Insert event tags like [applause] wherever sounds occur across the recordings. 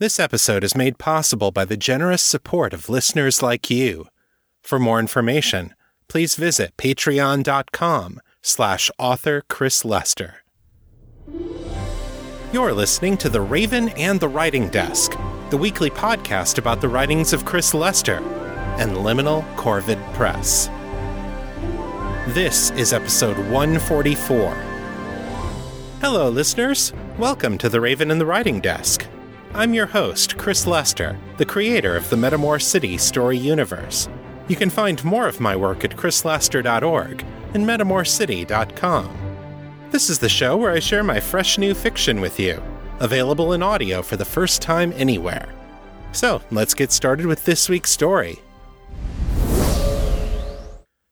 This episode is made possible by the generous support of listeners like you. For more information, please visit patreon.com slash author Chris Lester. You're listening to The Raven and the Writing Desk, the weekly podcast about the writings of Chris Lester and Liminal Corvid Press. This is episode 144. Hello, listeners. Welcome to The Raven and the Writing Desk. I'm your host, Chris Lester, the creator of the Metamor City story universe. You can find more of my work at chrislester.org and metamorcity.com. This is the show where I share my fresh new fiction with you, available in audio for the first time anywhere. So, let's get started with this week's story.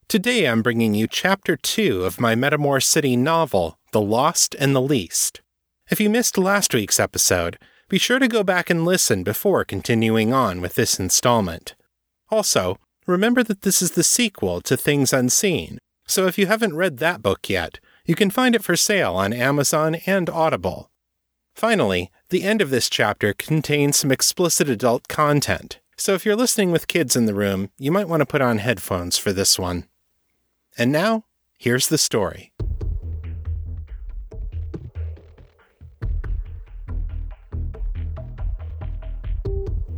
Today I'm bringing you Chapter 2 of my Metamor City novel, The Lost and the Least. If you missed last week's episode, be sure to go back and listen before continuing on with this installment. Also, remember that this is the sequel to Things Unseen, so if you haven't read that book yet, you can find it for sale on Amazon and Audible. Finally, the end of this chapter contains some explicit adult content, so if you're listening with kids in the room, you might want to put on headphones for this one. And now, here's the story.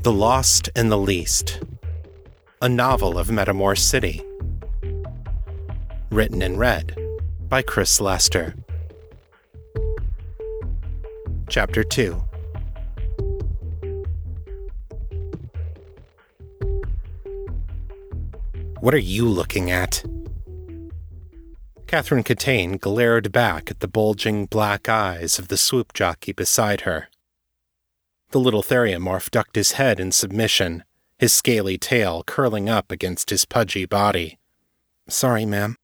The Lost and the Least, a novel of Metamor City. Written and read by Chris Lester. Chapter 2 What are you looking at? Catherine Catane glared back at the bulging black eyes of the swoop jockey beside her. The little theriomorph ducked his head in submission, his scaly tail curling up against his pudgy body. Sorry, ma'am.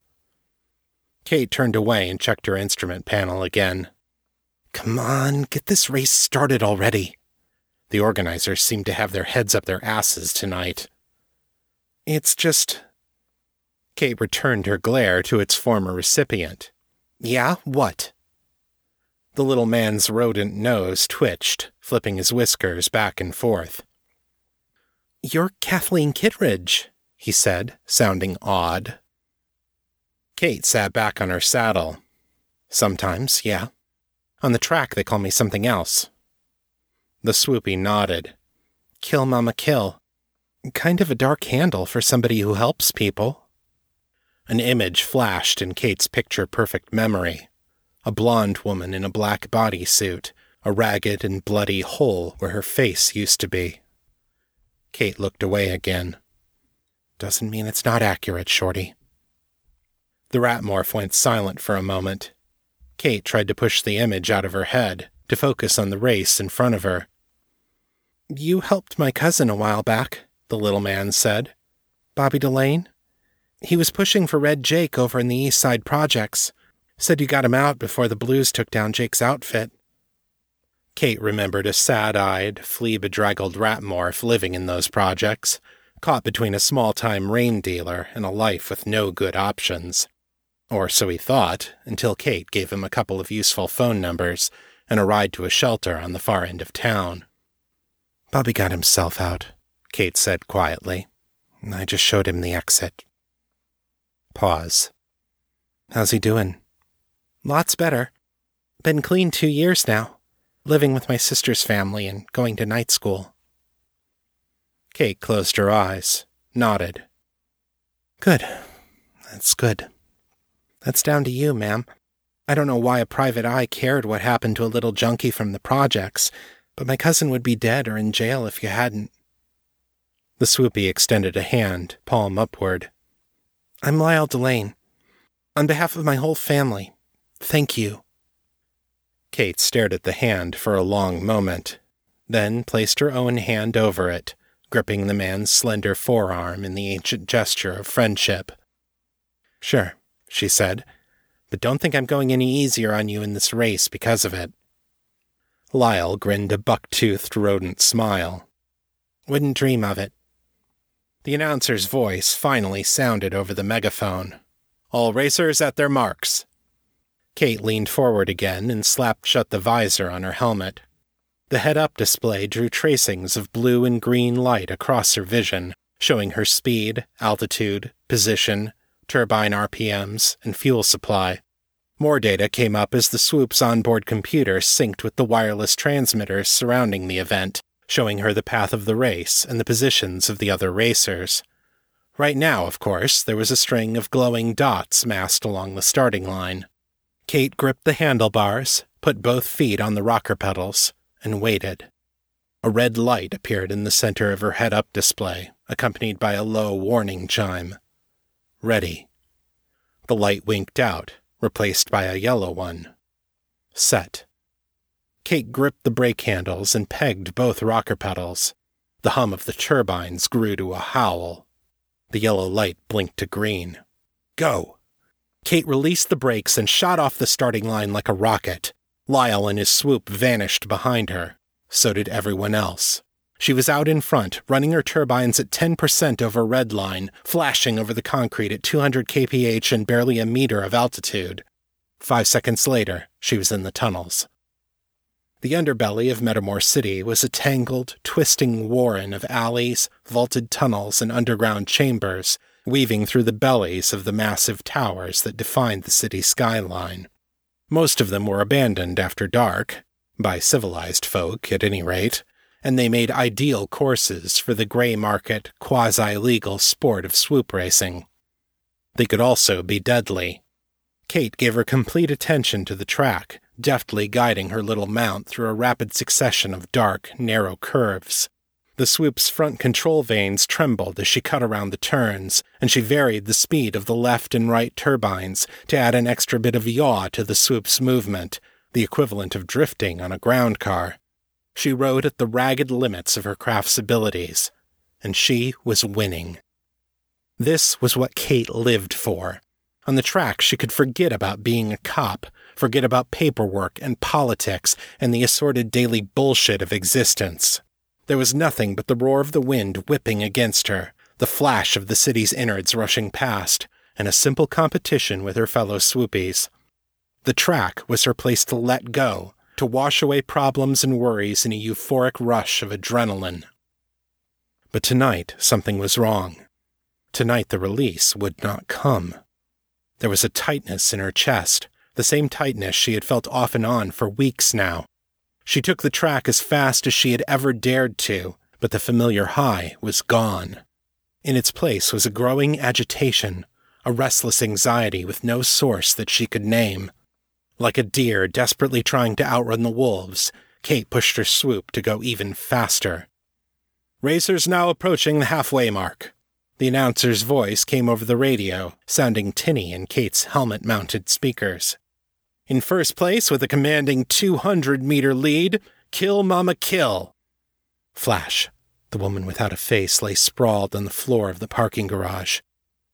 Kate turned away and checked her instrument panel again. Come on, get this race started already. The organizers seem to have their heads up their asses tonight. It's just. Kate returned her glare to its former recipient. Yeah, what? The little man's rodent nose twitched, flipping his whiskers back and forth. You're Kathleen Kittredge, he said, sounding odd. Kate sat back on her saddle. Sometimes, yeah. On the track, they call me something else. The swoopy nodded. Kill Mama Kill. Kind of a dark handle for somebody who helps people. An image flashed in Kate's picture perfect memory a blonde woman in a black bodysuit, a ragged and bloody hole where her face used to be. Kate looked away again. Doesn't mean it's not accurate, Shorty. The rat morph went silent for a moment. Kate tried to push the image out of her head, to focus on the race in front of her. You helped my cousin a while back, the little man said. Bobby Delane? He was pushing for Red Jake over in the East Side Projects. Said you got him out before the Blues took down Jake's outfit. Kate remembered a sad eyed, flea bedraggled rat morph living in those projects, caught between a small time rain dealer and a life with no good options. Or so he thought, until Kate gave him a couple of useful phone numbers and a ride to a shelter on the far end of town. Bobby got himself out, Kate said quietly. I just showed him the exit. Pause. How's he doing? Lots better. Been clean two years now, living with my sister's family and going to night school. Kate closed her eyes, nodded. Good. That's good. That's down to you, ma'am. I don't know why a private eye cared what happened to a little junkie from the projects, but my cousin would be dead or in jail if you hadn't. The swoopy extended a hand, palm upward. I'm Lyle Delane. On behalf of my whole family, Thank you. Kate stared at the hand for a long moment, then placed her own hand over it, gripping the man's slender forearm in the ancient gesture of friendship. Sure, she said, but don't think I'm going any easier on you in this race because of it. Lyle grinned a buck-toothed rodent smile. Wouldn't dream of it. The announcer's voice finally sounded over the megaphone. All racers at their marks. Kate leaned forward again and slapped shut the visor on her helmet. The head up display drew tracings of blue and green light across her vision, showing her speed, altitude, position, turbine RPMs, and fuel supply. More data came up as the swoop's onboard computer synced with the wireless transmitters surrounding the event, showing her the path of the race and the positions of the other racers. Right now, of course, there was a string of glowing dots massed along the starting line. Kate gripped the handlebars, put both feet on the rocker pedals, and waited. A red light appeared in the center of her head up display, accompanied by a low warning chime. Ready. The light winked out, replaced by a yellow one. Set. Kate gripped the brake handles and pegged both rocker pedals. The hum of the turbines grew to a howl. The yellow light blinked to green. Go! Kate released the brakes and shot off the starting line like a rocket. Lyle and his swoop vanished behind her. So did everyone else. She was out in front, running her turbines at 10% over red line, flashing over the concrete at 200 kph and barely a meter of altitude. Five seconds later, she was in the tunnels. The underbelly of Metamor City was a tangled, twisting warren of alleys, vaulted tunnels, and underground chambers, weaving through the bellies of the massive towers that defined the city skyline. Most of them were abandoned after dark, by civilized folk at any rate, and they made ideal courses for the gray market, quasi legal sport of swoop racing. They could also be deadly. Kate gave her complete attention to the track, deftly guiding her little mount through a rapid succession of dark, narrow curves. The swoop's front control vanes trembled as she cut around the turns, and she varied the speed of the left and right turbines to add an extra bit of yaw to the swoop's movement, the equivalent of drifting on a ground car. She rode at the ragged limits of her craft's abilities, and she was winning. This was what Kate lived for. On the track, she could forget about being a cop, forget about paperwork and politics and the assorted daily bullshit of existence. There was nothing but the roar of the wind whipping against her, the flash of the city's innards rushing past, and a simple competition with her fellow swoopies. The track was her place to let go, to wash away problems and worries in a euphoric rush of adrenaline. But tonight, something was wrong. Tonight, the release would not come. There was a tightness in her chest, the same tightness she had felt off and on for weeks now. She took the track as fast as she had ever dared to, but the familiar high was gone. In its place was a growing agitation, a restless anxiety with no source that she could name. Like a deer desperately trying to outrun the wolves, Kate pushed her swoop to go even faster. Racers now approaching the halfway mark. The announcer's voice came over the radio, sounding tinny in Kate's helmet mounted speakers. In first place, with a commanding 200 meter lead, Kill Mama Kill. Flash. The woman without a face lay sprawled on the floor of the parking garage.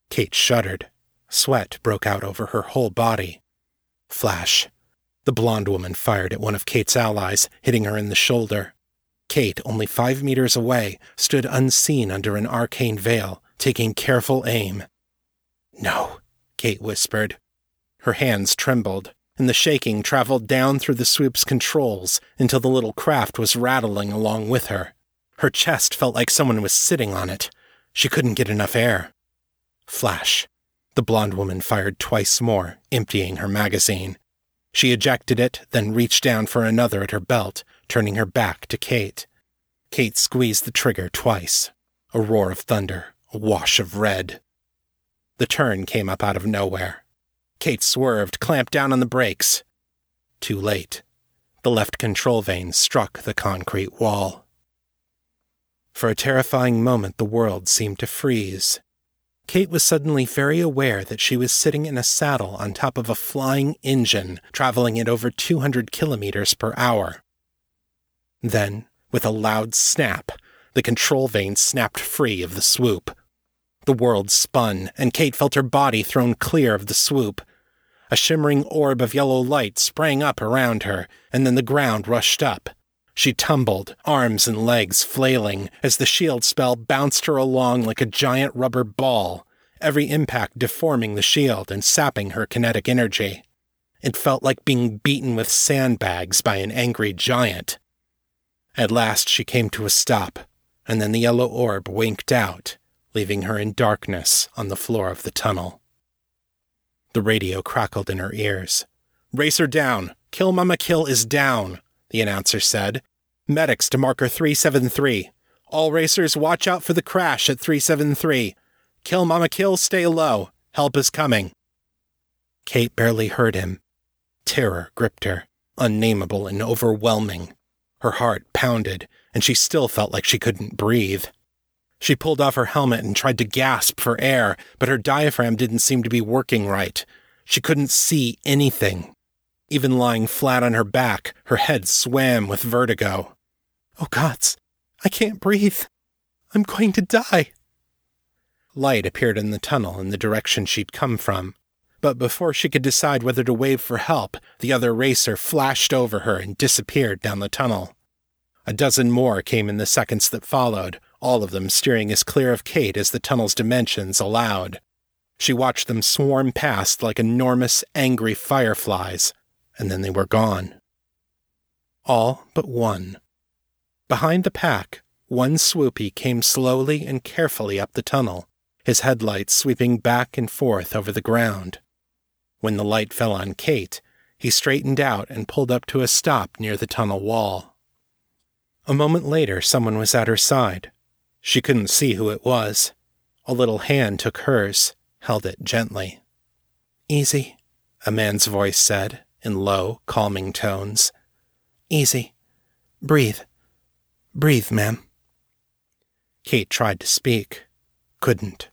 Kate shuddered. Sweat broke out over her whole body. Flash. The blonde woman fired at one of Kate's allies, hitting her in the shoulder. Kate, only five meters away, stood unseen under an arcane veil, taking careful aim. No, Kate whispered. Her hands trembled and the shaking traveled down through the swoop's controls until the little craft was rattling along with her. Her chest felt like someone was sitting on it. She couldn't get enough air. Flash. The blonde woman fired twice more, emptying her magazine. She ejected it, then reached down for another at her belt, turning her back to Kate. Kate squeezed the trigger twice. A roar of thunder, a wash of red. The turn came up out of nowhere. Kate swerved, clamped down on the brakes. Too late. The left control vane struck the concrete wall. For a terrifying moment, the world seemed to freeze. Kate was suddenly very aware that she was sitting in a saddle on top of a flying engine traveling at over 200 kilometers per hour. Then, with a loud snap, the control vane snapped free of the swoop. The world spun, and Kate felt her body thrown clear of the swoop. A shimmering orb of yellow light sprang up around her, and then the ground rushed up. She tumbled, arms and legs flailing, as the shield spell bounced her along like a giant rubber ball, every impact deforming the shield and sapping her kinetic energy. It felt like being beaten with sandbags by an angry giant. At last she came to a stop, and then the yellow orb winked out, leaving her in darkness on the floor of the tunnel. The radio crackled in her ears. Racer down! Kill Mama Kill is down, the announcer said. Medics to marker 373. All racers watch out for the crash at 373. Kill Mama Kill, stay low. Help is coming. Kate barely heard him. Terror gripped her, unnameable and overwhelming. Her heart pounded, and she still felt like she couldn't breathe. She pulled off her helmet and tried to gasp for air, but her diaphragm didn't seem to be working right. She couldn't see anything. Even lying flat on her back, her head swam with vertigo. Oh, gods, I can't breathe. I'm going to die. Light appeared in the tunnel in the direction she'd come from. But before she could decide whether to wave for help, the other racer flashed over her and disappeared down the tunnel. A dozen more came in the seconds that followed, all of them steering as clear of Kate as the tunnel's dimensions allowed. She watched them swarm past like enormous, angry fireflies, and then they were gone. All but one. Behind the pack, one swoopy came slowly and carefully up the tunnel, his headlights sweeping back and forth over the ground. When the light fell on Kate, he straightened out and pulled up to a stop near the tunnel wall. A moment later, someone was at her side. She couldn't see who it was. A little hand took hers, held it gently. Easy, a man's voice said, in low, calming tones. Easy. Breathe. Breathe, ma'am. Kate tried to speak. Couldn't.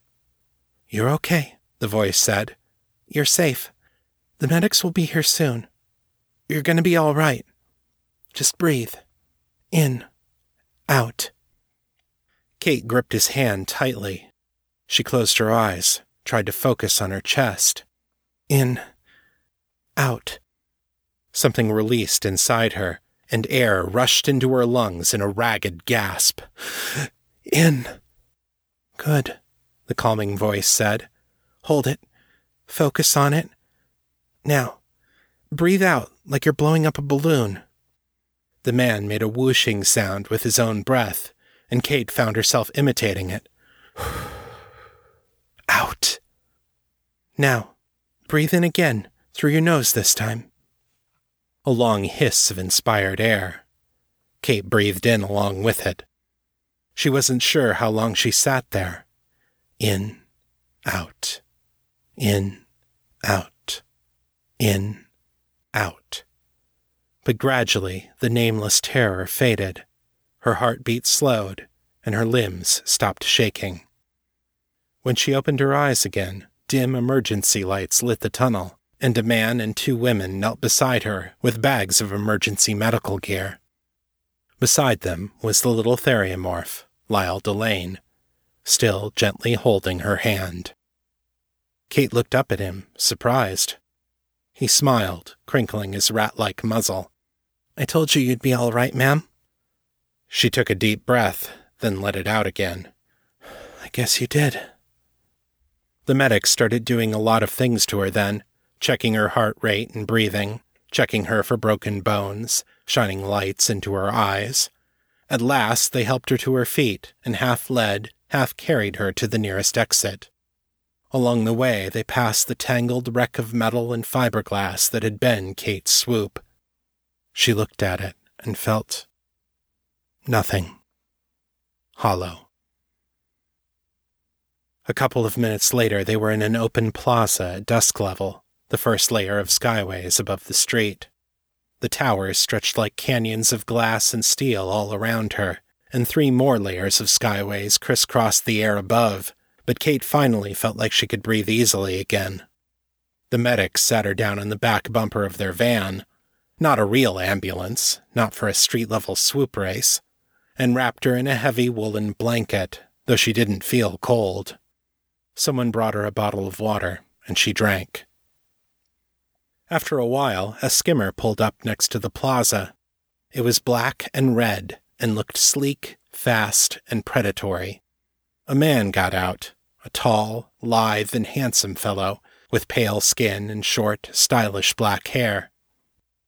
You're okay, the voice said. You're safe. The medics will be here soon. You're going to be all right. Just breathe. In. Out. Kate gripped his hand tightly. She closed her eyes, tried to focus on her chest. In. Out. Something released inside her, and air rushed into her lungs in a ragged gasp. In. Good, the calming voice said. Hold it. Focus on it. Now, breathe out like you're blowing up a balloon. The man made a whooshing sound with his own breath, and Kate found herself imitating it. [sighs] Out. Now, breathe in again, through your nose this time. A long hiss of inspired air. Kate breathed in along with it. She wasn't sure how long she sat there. In, out, in, out, in, out. But gradually the nameless terror faded. Her heartbeat slowed, and her limbs stopped shaking. When she opened her eyes again, dim emergency lights lit the tunnel, and a man and two women knelt beside her with bags of emergency medical gear. Beside them was the little theriomorph, Lyle Delane, still gently holding her hand. Kate looked up at him, surprised. He smiled, crinkling his rat like muzzle. I told you you'd be all right, ma'am. She took a deep breath, then let it out again. I guess you did. The medic started doing a lot of things to her then, checking her heart rate and breathing, checking her for broken bones, shining lights into her eyes. At last, they helped her to her feet and half led, half carried her to the nearest exit. Along the way, they passed the tangled wreck of metal and fiberglass that had been Kate's swoop. She looked at it and felt nothing. Hollow. A couple of minutes later, they were in an open plaza at dusk level, the first layer of skyways above the street. The towers stretched like canyons of glass and steel all around her, and three more layers of skyways crisscrossed the air above, but Kate finally felt like she could breathe easily again. The medics sat her down in the back bumper of their van, not a real ambulance, not for a street level swoop race, and wrapped her in a heavy woolen blanket, though she didn't feel cold. Someone brought her a bottle of water, and she drank. After a while, a skimmer pulled up next to the plaza. It was black and red and looked sleek, fast, and predatory. A man got out, a tall, lithe, and handsome fellow, with pale skin and short, stylish black hair.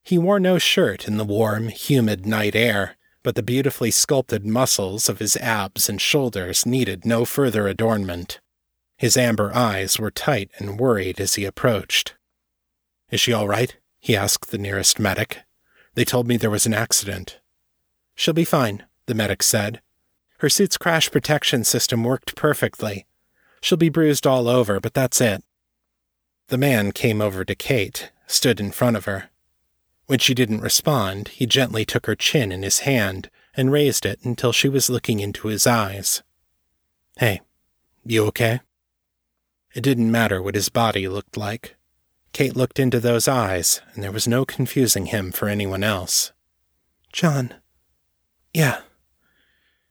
He wore no shirt in the warm, humid night air, but the beautifully sculpted muscles of his abs and shoulders needed no further adornment. His amber eyes were tight and worried as he approached. Is she all right? he asked the nearest medic. They told me there was an accident. She'll be fine, the medic said. Her suit's crash protection system worked perfectly. She'll be bruised all over, but that's it. The man came over to Kate, stood in front of her. When she didn't respond, he gently took her chin in his hand and raised it until she was looking into his eyes. Hey, you okay? It didn't matter what his body looked like. Kate looked into those eyes, and there was no confusing him for anyone else. John. Yeah.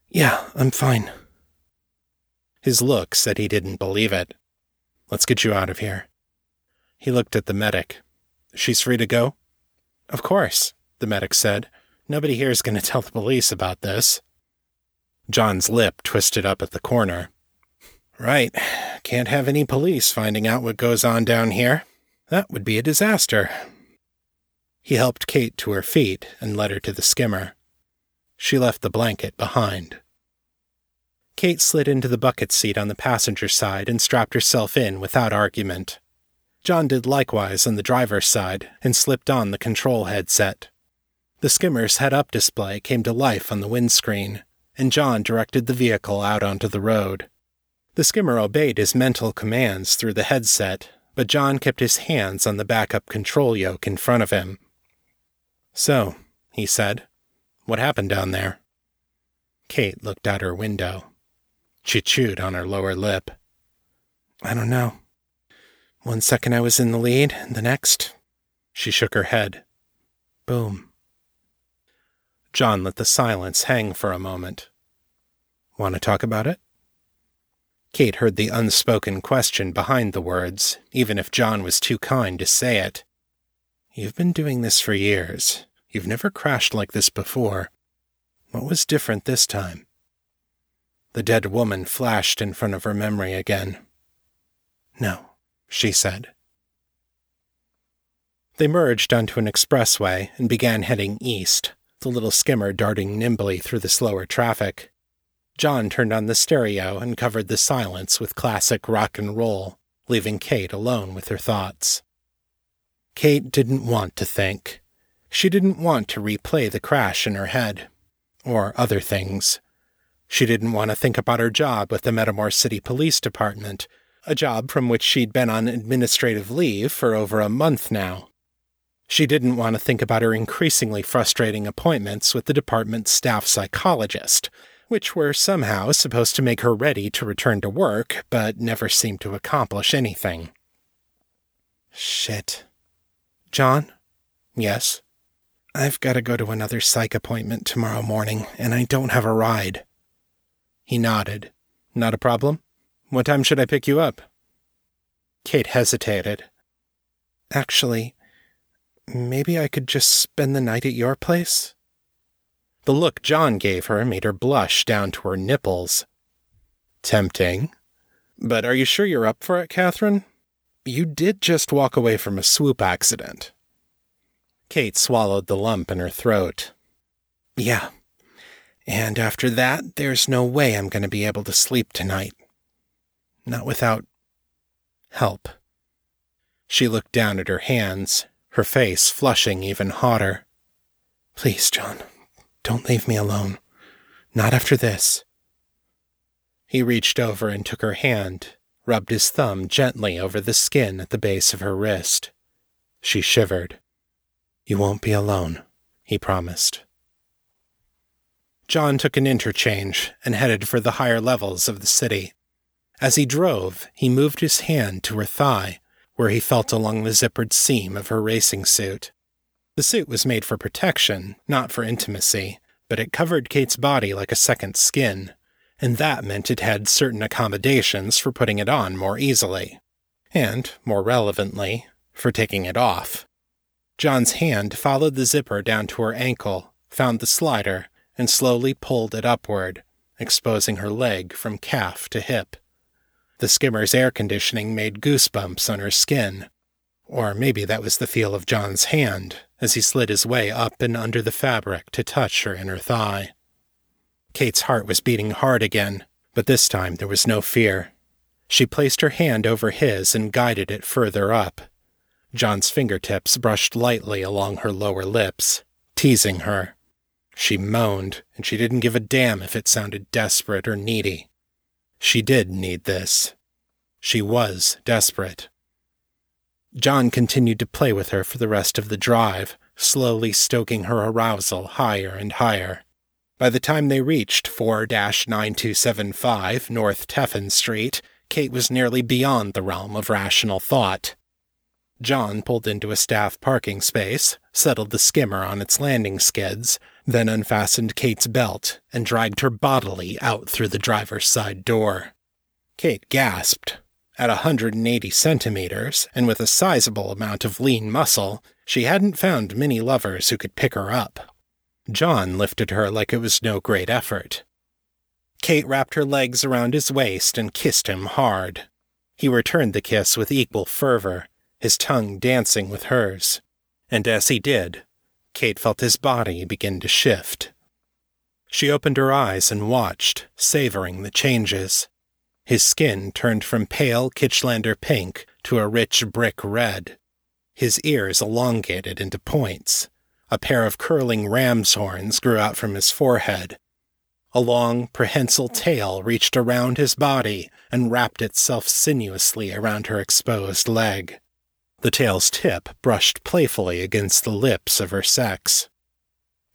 Yeah, I'm fine. His look said he didn't believe it. Let's get you out of here. He looked at the medic. She's free to go? Of course, the medic said. Nobody here is going to tell the police about this. John's lip twisted up at the corner. Right. Can't have any police finding out what goes on down here. That would be a disaster. He helped Kate to her feet and led her to the skimmer. She left the blanket behind. Kate slid into the bucket seat on the passenger side and strapped herself in without argument. John did likewise on the driver's side and slipped on the control headset. The skimmer's head up display came to life on the windscreen, and John directed the vehicle out onto the road. The skimmer obeyed his mental commands through the headset, but John kept his hands on the backup control yoke in front of him. So, he said, what happened down there? Kate looked out her window. She chewed on her lower lip. I don't know. One second I was in the lead, and the next, she shook her head. Boom. John let the silence hang for a moment. Want to talk about it? Kate heard the unspoken question behind the words, even if John was too kind to say it. You've been doing this for years. You've never crashed like this before. What was different this time? The dead woman flashed in front of her memory again. No she said. They merged onto an expressway and began heading east, the little skimmer darting nimbly through the slower traffic. John turned on the stereo and covered the silence with classic rock and roll, leaving Kate alone with her thoughts. Kate didn't want to think. She didn't want to replay the crash in her head. Or other things. She didn't want to think about her job with the Metamor City Police Department a job from which she'd been on administrative leave for over a month now. She didn't want to think about her increasingly frustrating appointments with the department's staff psychologist, which were somehow supposed to make her ready to return to work, but never seemed to accomplish anything. Shit. John? Yes. I've got to go to another psych appointment tomorrow morning, and I don't have a ride. He nodded. Not a problem? What time should I pick you up? Kate hesitated. Actually, maybe I could just spend the night at your place? The look John gave her made her blush down to her nipples. Tempting. But are you sure you're up for it, Catherine? You did just walk away from a swoop accident. Kate swallowed the lump in her throat. Yeah. And after that, there's no way I'm going to be able to sleep tonight not without help. She looked down at her hands, her face flushing even hotter. Please, John, don't leave me alone. Not after this. He reached over and took her hand, rubbed his thumb gently over the skin at the base of her wrist. She shivered. You won't be alone, he promised. John took an interchange and headed for the higher levels of the city. As he drove, he moved his hand to her thigh, where he felt along the zippered seam of her racing suit. The suit was made for protection, not for intimacy, but it covered Kate's body like a second skin, and that meant it had certain accommodations for putting it on more easily. And, more relevantly, for taking it off. John's hand followed the zipper down to her ankle, found the slider, and slowly pulled it upward, exposing her leg from calf to hip. The skimmer's air conditioning made goosebumps on her skin. Or maybe that was the feel of John's hand, as he slid his way up and under the fabric to touch her inner thigh. Kate's heart was beating hard again, but this time there was no fear. She placed her hand over his and guided it further up. John's fingertips brushed lightly along her lower lips, teasing her. She moaned, and she didn't give a damn if it sounded desperate or needy. She did need this. She was desperate. John continued to play with her for the rest of the drive, slowly stoking her arousal higher and higher. By the time they reached 4 9275 North Teffin Street, Kate was nearly beyond the realm of rational thought. John pulled into a staff parking space, settled the skimmer on its landing skids, then unfastened Kate's belt and dragged her bodily out through the driver's side door. Kate gasped. At a 180 centimeters, and with a sizable amount of lean muscle, she hadn't found many lovers who could pick her up. John lifted her like it was no great effort. Kate wrapped her legs around his waist and kissed him hard. He returned the kiss with equal fervor, his tongue dancing with hers. And as he did, Kate felt his body begin to shift. She opened her eyes and watched, savoring the changes. His skin turned from pale Kitchlander pink to a rich brick red. His ears elongated into points. A pair of curling ram's horns grew out from his forehead, a long, prehensile tail reached around his body and wrapped itself sinuously around her exposed leg. The tail's tip brushed playfully against the lips of her sex.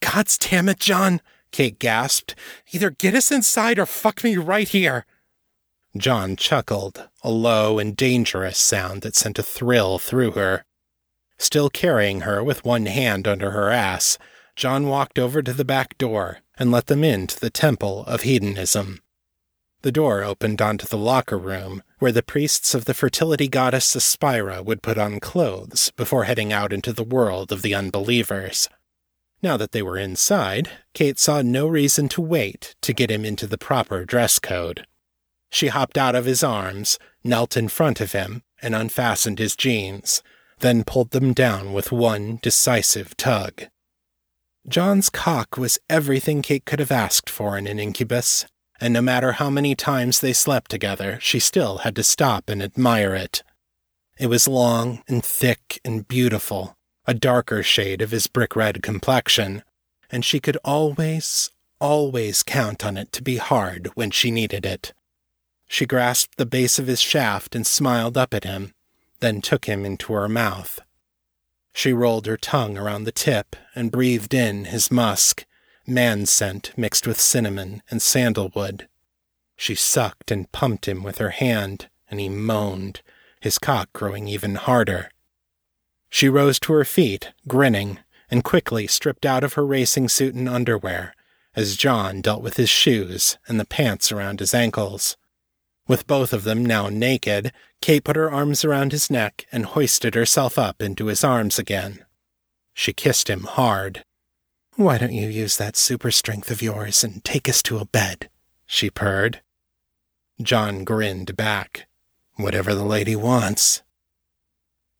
God's damn it, John, Kate gasped. Either get us inside or fuck me right here. John chuckled, a low and dangerous sound that sent a thrill through her. Still carrying her with one hand under her ass, John walked over to the back door and let them into the temple of hedonism. The door opened onto the locker room, where the priests of the fertility goddess Aspira would put on clothes before heading out into the world of the unbelievers. Now that they were inside, Kate saw no reason to wait to get him into the proper dress code. She hopped out of his arms, knelt in front of him, and unfastened his jeans, then pulled them down with one decisive tug. John's cock was everything Kate could have asked for in an incubus, and no matter how many times they slept together, she still had to stop and admire it. It was long and thick and beautiful, a darker shade of his brick red complexion, and she could always, always count on it to be hard when she needed it. She grasped the base of his shaft and smiled up at him, then took him into her mouth. She rolled her tongue around the tip and breathed in his musk, man scent mixed with cinnamon and sandalwood. She sucked and pumped him with her hand, and he moaned, his cock growing even harder. She rose to her feet, grinning, and quickly stripped out of her racing suit and underwear as John dealt with his shoes and the pants around his ankles. With both of them now naked, Kate put her arms around his neck and hoisted herself up into his arms again. She kissed him hard. Why don't you use that super strength of yours and take us to a bed? she purred. John grinned back. Whatever the lady wants.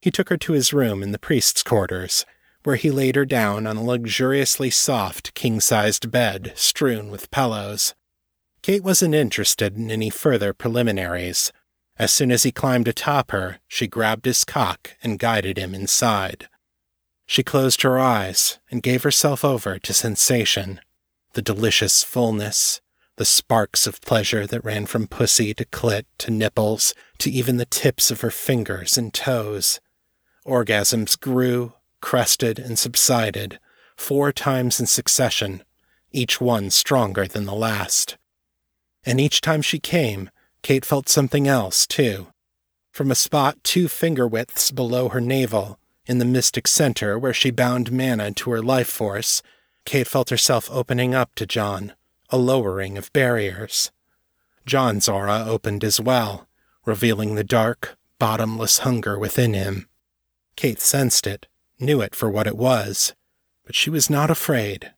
He took her to his room in the priest's quarters, where he laid her down on a luxuriously soft, king sized bed strewn with pillows. Kate wasn't interested in any further preliminaries. As soon as he climbed atop her, she grabbed his cock and guided him inside. She closed her eyes and gave herself over to sensation, the delicious fullness, the sparks of pleasure that ran from pussy to clit to nipples to even the tips of her fingers and toes. Orgasms grew, crested, and subsided, four times in succession, each one stronger than the last. And each time she came, Kate felt something else, too. From a spot two finger widths below her navel, in the mystic center where she bound mana to her life force, Kate felt herself opening up to John, a lowering of barriers. John's aura opened as well, revealing the dark, bottomless hunger within him. Kate sensed it, knew it for what it was, but she was not afraid.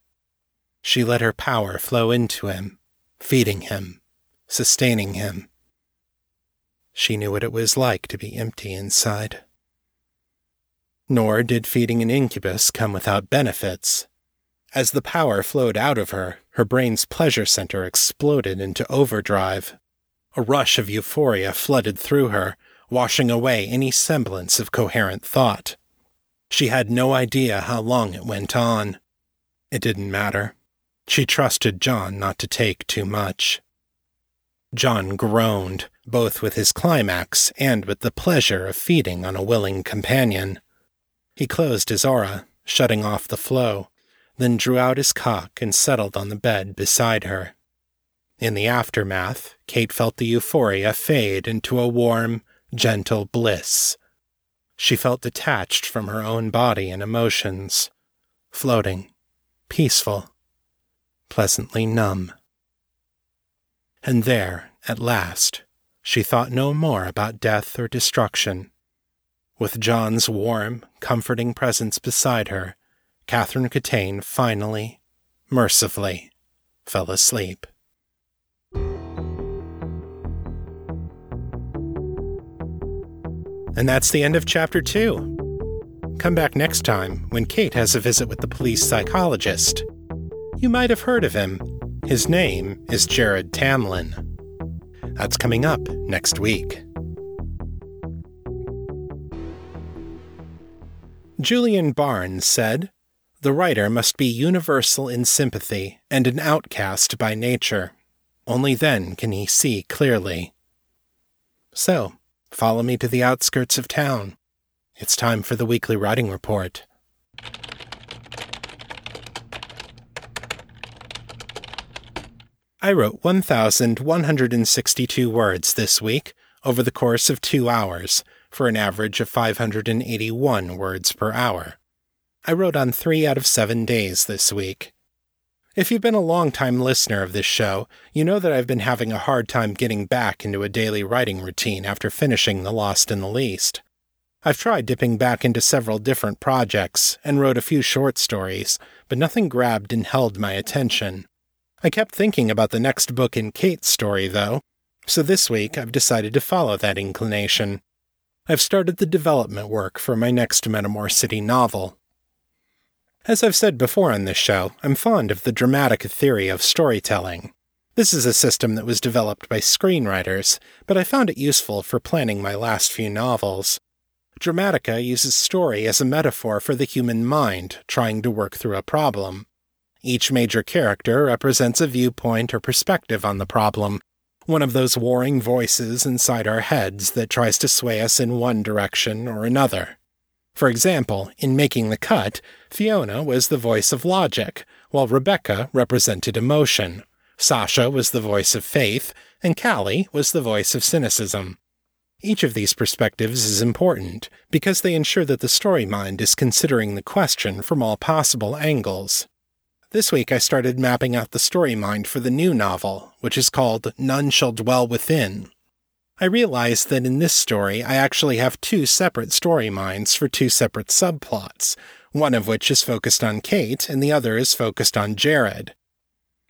She let her power flow into him, feeding him, sustaining him. She knew what it was like to be empty inside. Nor did feeding an incubus come without benefits. As the power flowed out of her, her brain's pleasure center exploded into overdrive. A rush of euphoria flooded through her, washing away any semblance of coherent thought. She had no idea how long it went on. It didn't matter. She trusted John not to take too much. John groaned, both with his climax and with the pleasure of feeding on a willing companion. He closed his aura, shutting off the flow, then drew out his cock and settled on the bed beside her. In the aftermath, Kate felt the euphoria fade into a warm, gentle bliss. She felt detached from her own body and emotions, floating, peaceful, pleasantly numb. And there, at last, she thought no more about death or destruction. With John's warm, comforting presence beside her, Catherine Catane finally, mercifully, fell asleep. And that's the end of chapter two. Come back next time when Kate has a visit with the police psychologist. You might have heard of him. His name is Jared Tamlin. That's coming up next week. Julian Barnes said, The writer must be universal in sympathy and an outcast by nature. Only then can he see clearly. So, Follow me to the outskirts of town. It's time for the weekly writing report. I wrote 1,162 words this week over the course of two hours for an average of 581 words per hour. I wrote on three out of seven days this week. If you've been a long-time listener of this show, you know that I've been having a hard time getting back into a daily writing routine after finishing The Lost and the Least. I've tried dipping back into several different projects and wrote a few short stories, but nothing grabbed and held my attention. I kept thinking about the next book in Kate's story, though, so this week I've decided to follow that inclination. I've started the development work for my next Metamor City novel, as I've said before on this show, I'm fond of the Dramatica theory of storytelling. This is a system that was developed by screenwriters, but I found it useful for planning my last few novels. Dramatica uses story as a metaphor for the human mind trying to work through a problem. Each major character represents a viewpoint or perspective on the problem, one of those warring voices inside our heads that tries to sway us in one direction or another. For example, in Making the Cut, Fiona was the voice of logic, while Rebecca represented emotion. Sasha was the voice of faith, and Callie was the voice of cynicism. Each of these perspectives is important because they ensure that the story mind is considering the question from all possible angles. This week I started mapping out the story mind for the new novel, which is called None Shall Dwell Within, I realized that in this story I actually have two separate story minds for two separate subplots, one of which is focused on Kate and the other is focused on Jared.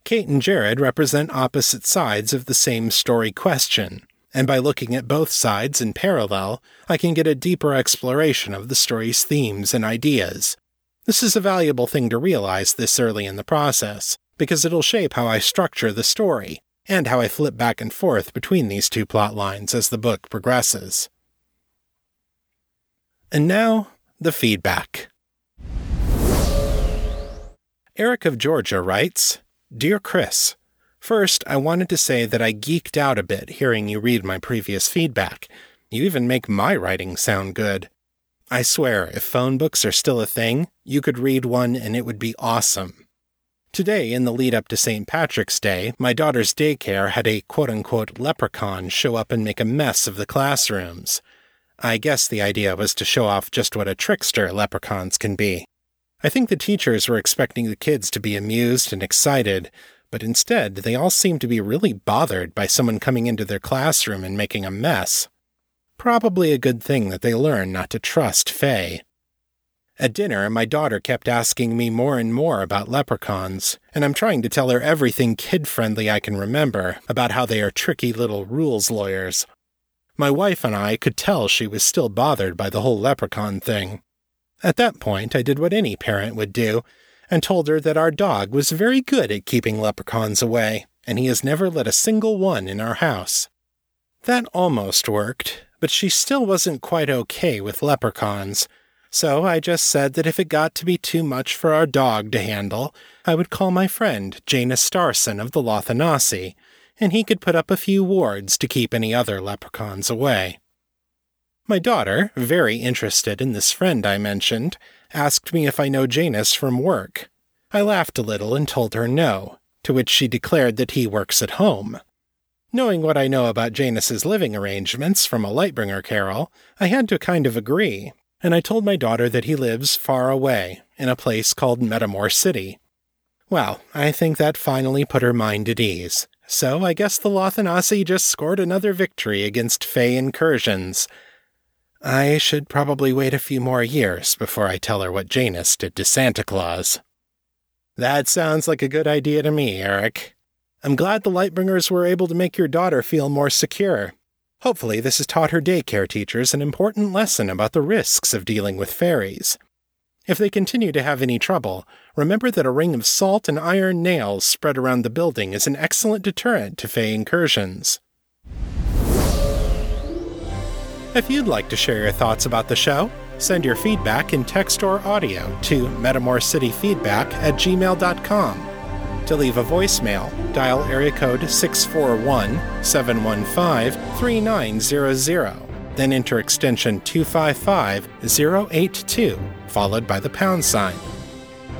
Kate and Jared represent opposite sides of the same story question, and by looking at both sides in parallel, I can get a deeper exploration of the story's themes and ideas. This is a valuable thing to realize this early in the process, because it'll shape how I structure the story and how I flip back and forth between these two plot lines as the book progresses. And now, the feedback. Eric of Georgia writes Dear Chris, First, I wanted to say that I geeked out a bit hearing you read my previous feedback. You even make my writing sound good. I swear, if phone books are still a thing, you could read one and it would be awesome. Today, in the lead up to St. Patrick's Day, my daughter's daycare had a quote unquote leprechaun show up and make a mess of the classrooms. I guess the idea was to show off just what a trickster leprechauns can be. I think the teachers were expecting the kids to be amused and excited, but instead they all seemed to be really bothered by someone coming into their classroom and making a mess. Probably a good thing that they learn not to trust Fae. At dinner, my daughter kept asking me more and more about leprechauns, and I'm trying to tell her everything kid friendly I can remember about how they are tricky little rules lawyers. My wife and I could tell she was still bothered by the whole leprechaun thing. At that point, I did what any parent would do and told her that our dog was very good at keeping leprechauns away, and he has never let a single one in our house. That almost worked, but she still wasn't quite okay with leprechauns. So I just said that if it got to be too much for our dog to handle, I would call my friend Janus Starson of the Lothanasi, and he could put up a few wards to keep any other leprechauns away. My daughter, very interested in this friend I mentioned, asked me if I know Janus from work. I laughed a little and told her no, to which she declared that he works at home. Knowing what I know about Janus's living arrangements from a Lightbringer carol, I had to kind of agree, and I told my daughter that he lives far away, in a place called Metamor City. Well, I think that finally put her mind at ease, so I guess the Lothanasi just scored another victory against Fey incursions, I should probably wait a few more years before I tell her what Janus did to Santa Claus. That sounds like a good idea to me, Eric. I'm glad the Lightbringers were able to make your daughter feel more secure. Hopefully, this has taught her daycare teachers an important lesson about the risks of dealing with fairies. If they continue to have any trouble, remember that a ring of salt and iron nails spread around the building is an excellent deterrent to Fey incursions. If you'd like to share your thoughts about the show, send your feedback in text or audio to metamorcityfeedback at gmail.com. To leave a voicemail, dial area code 641 715 3900, then enter extension 255 082, followed by the pound sign.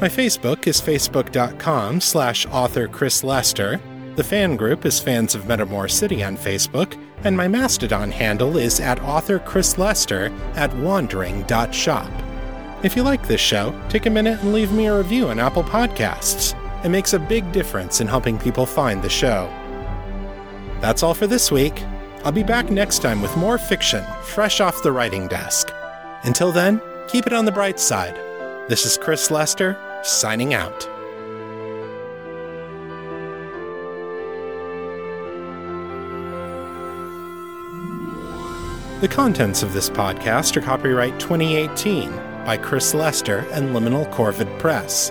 My Facebook is facebook.com slash author Chris Lester. The fan group is Fans of Metamor City on Facebook, and my Mastodon handle is at author Chris Lester at wandering.shop. If you like this show, take a minute and leave me a review on Apple Podcasts. It makes a big difference in helping people find the show. That's all for this week. I'll be back next time with more fiction, fresh off the writing desk. Until then, keep it on the bright side. This is Chris Lester, signing out. The contents of this podcast are copyright 2018 by Chris Lester and Liminal Corvid Press.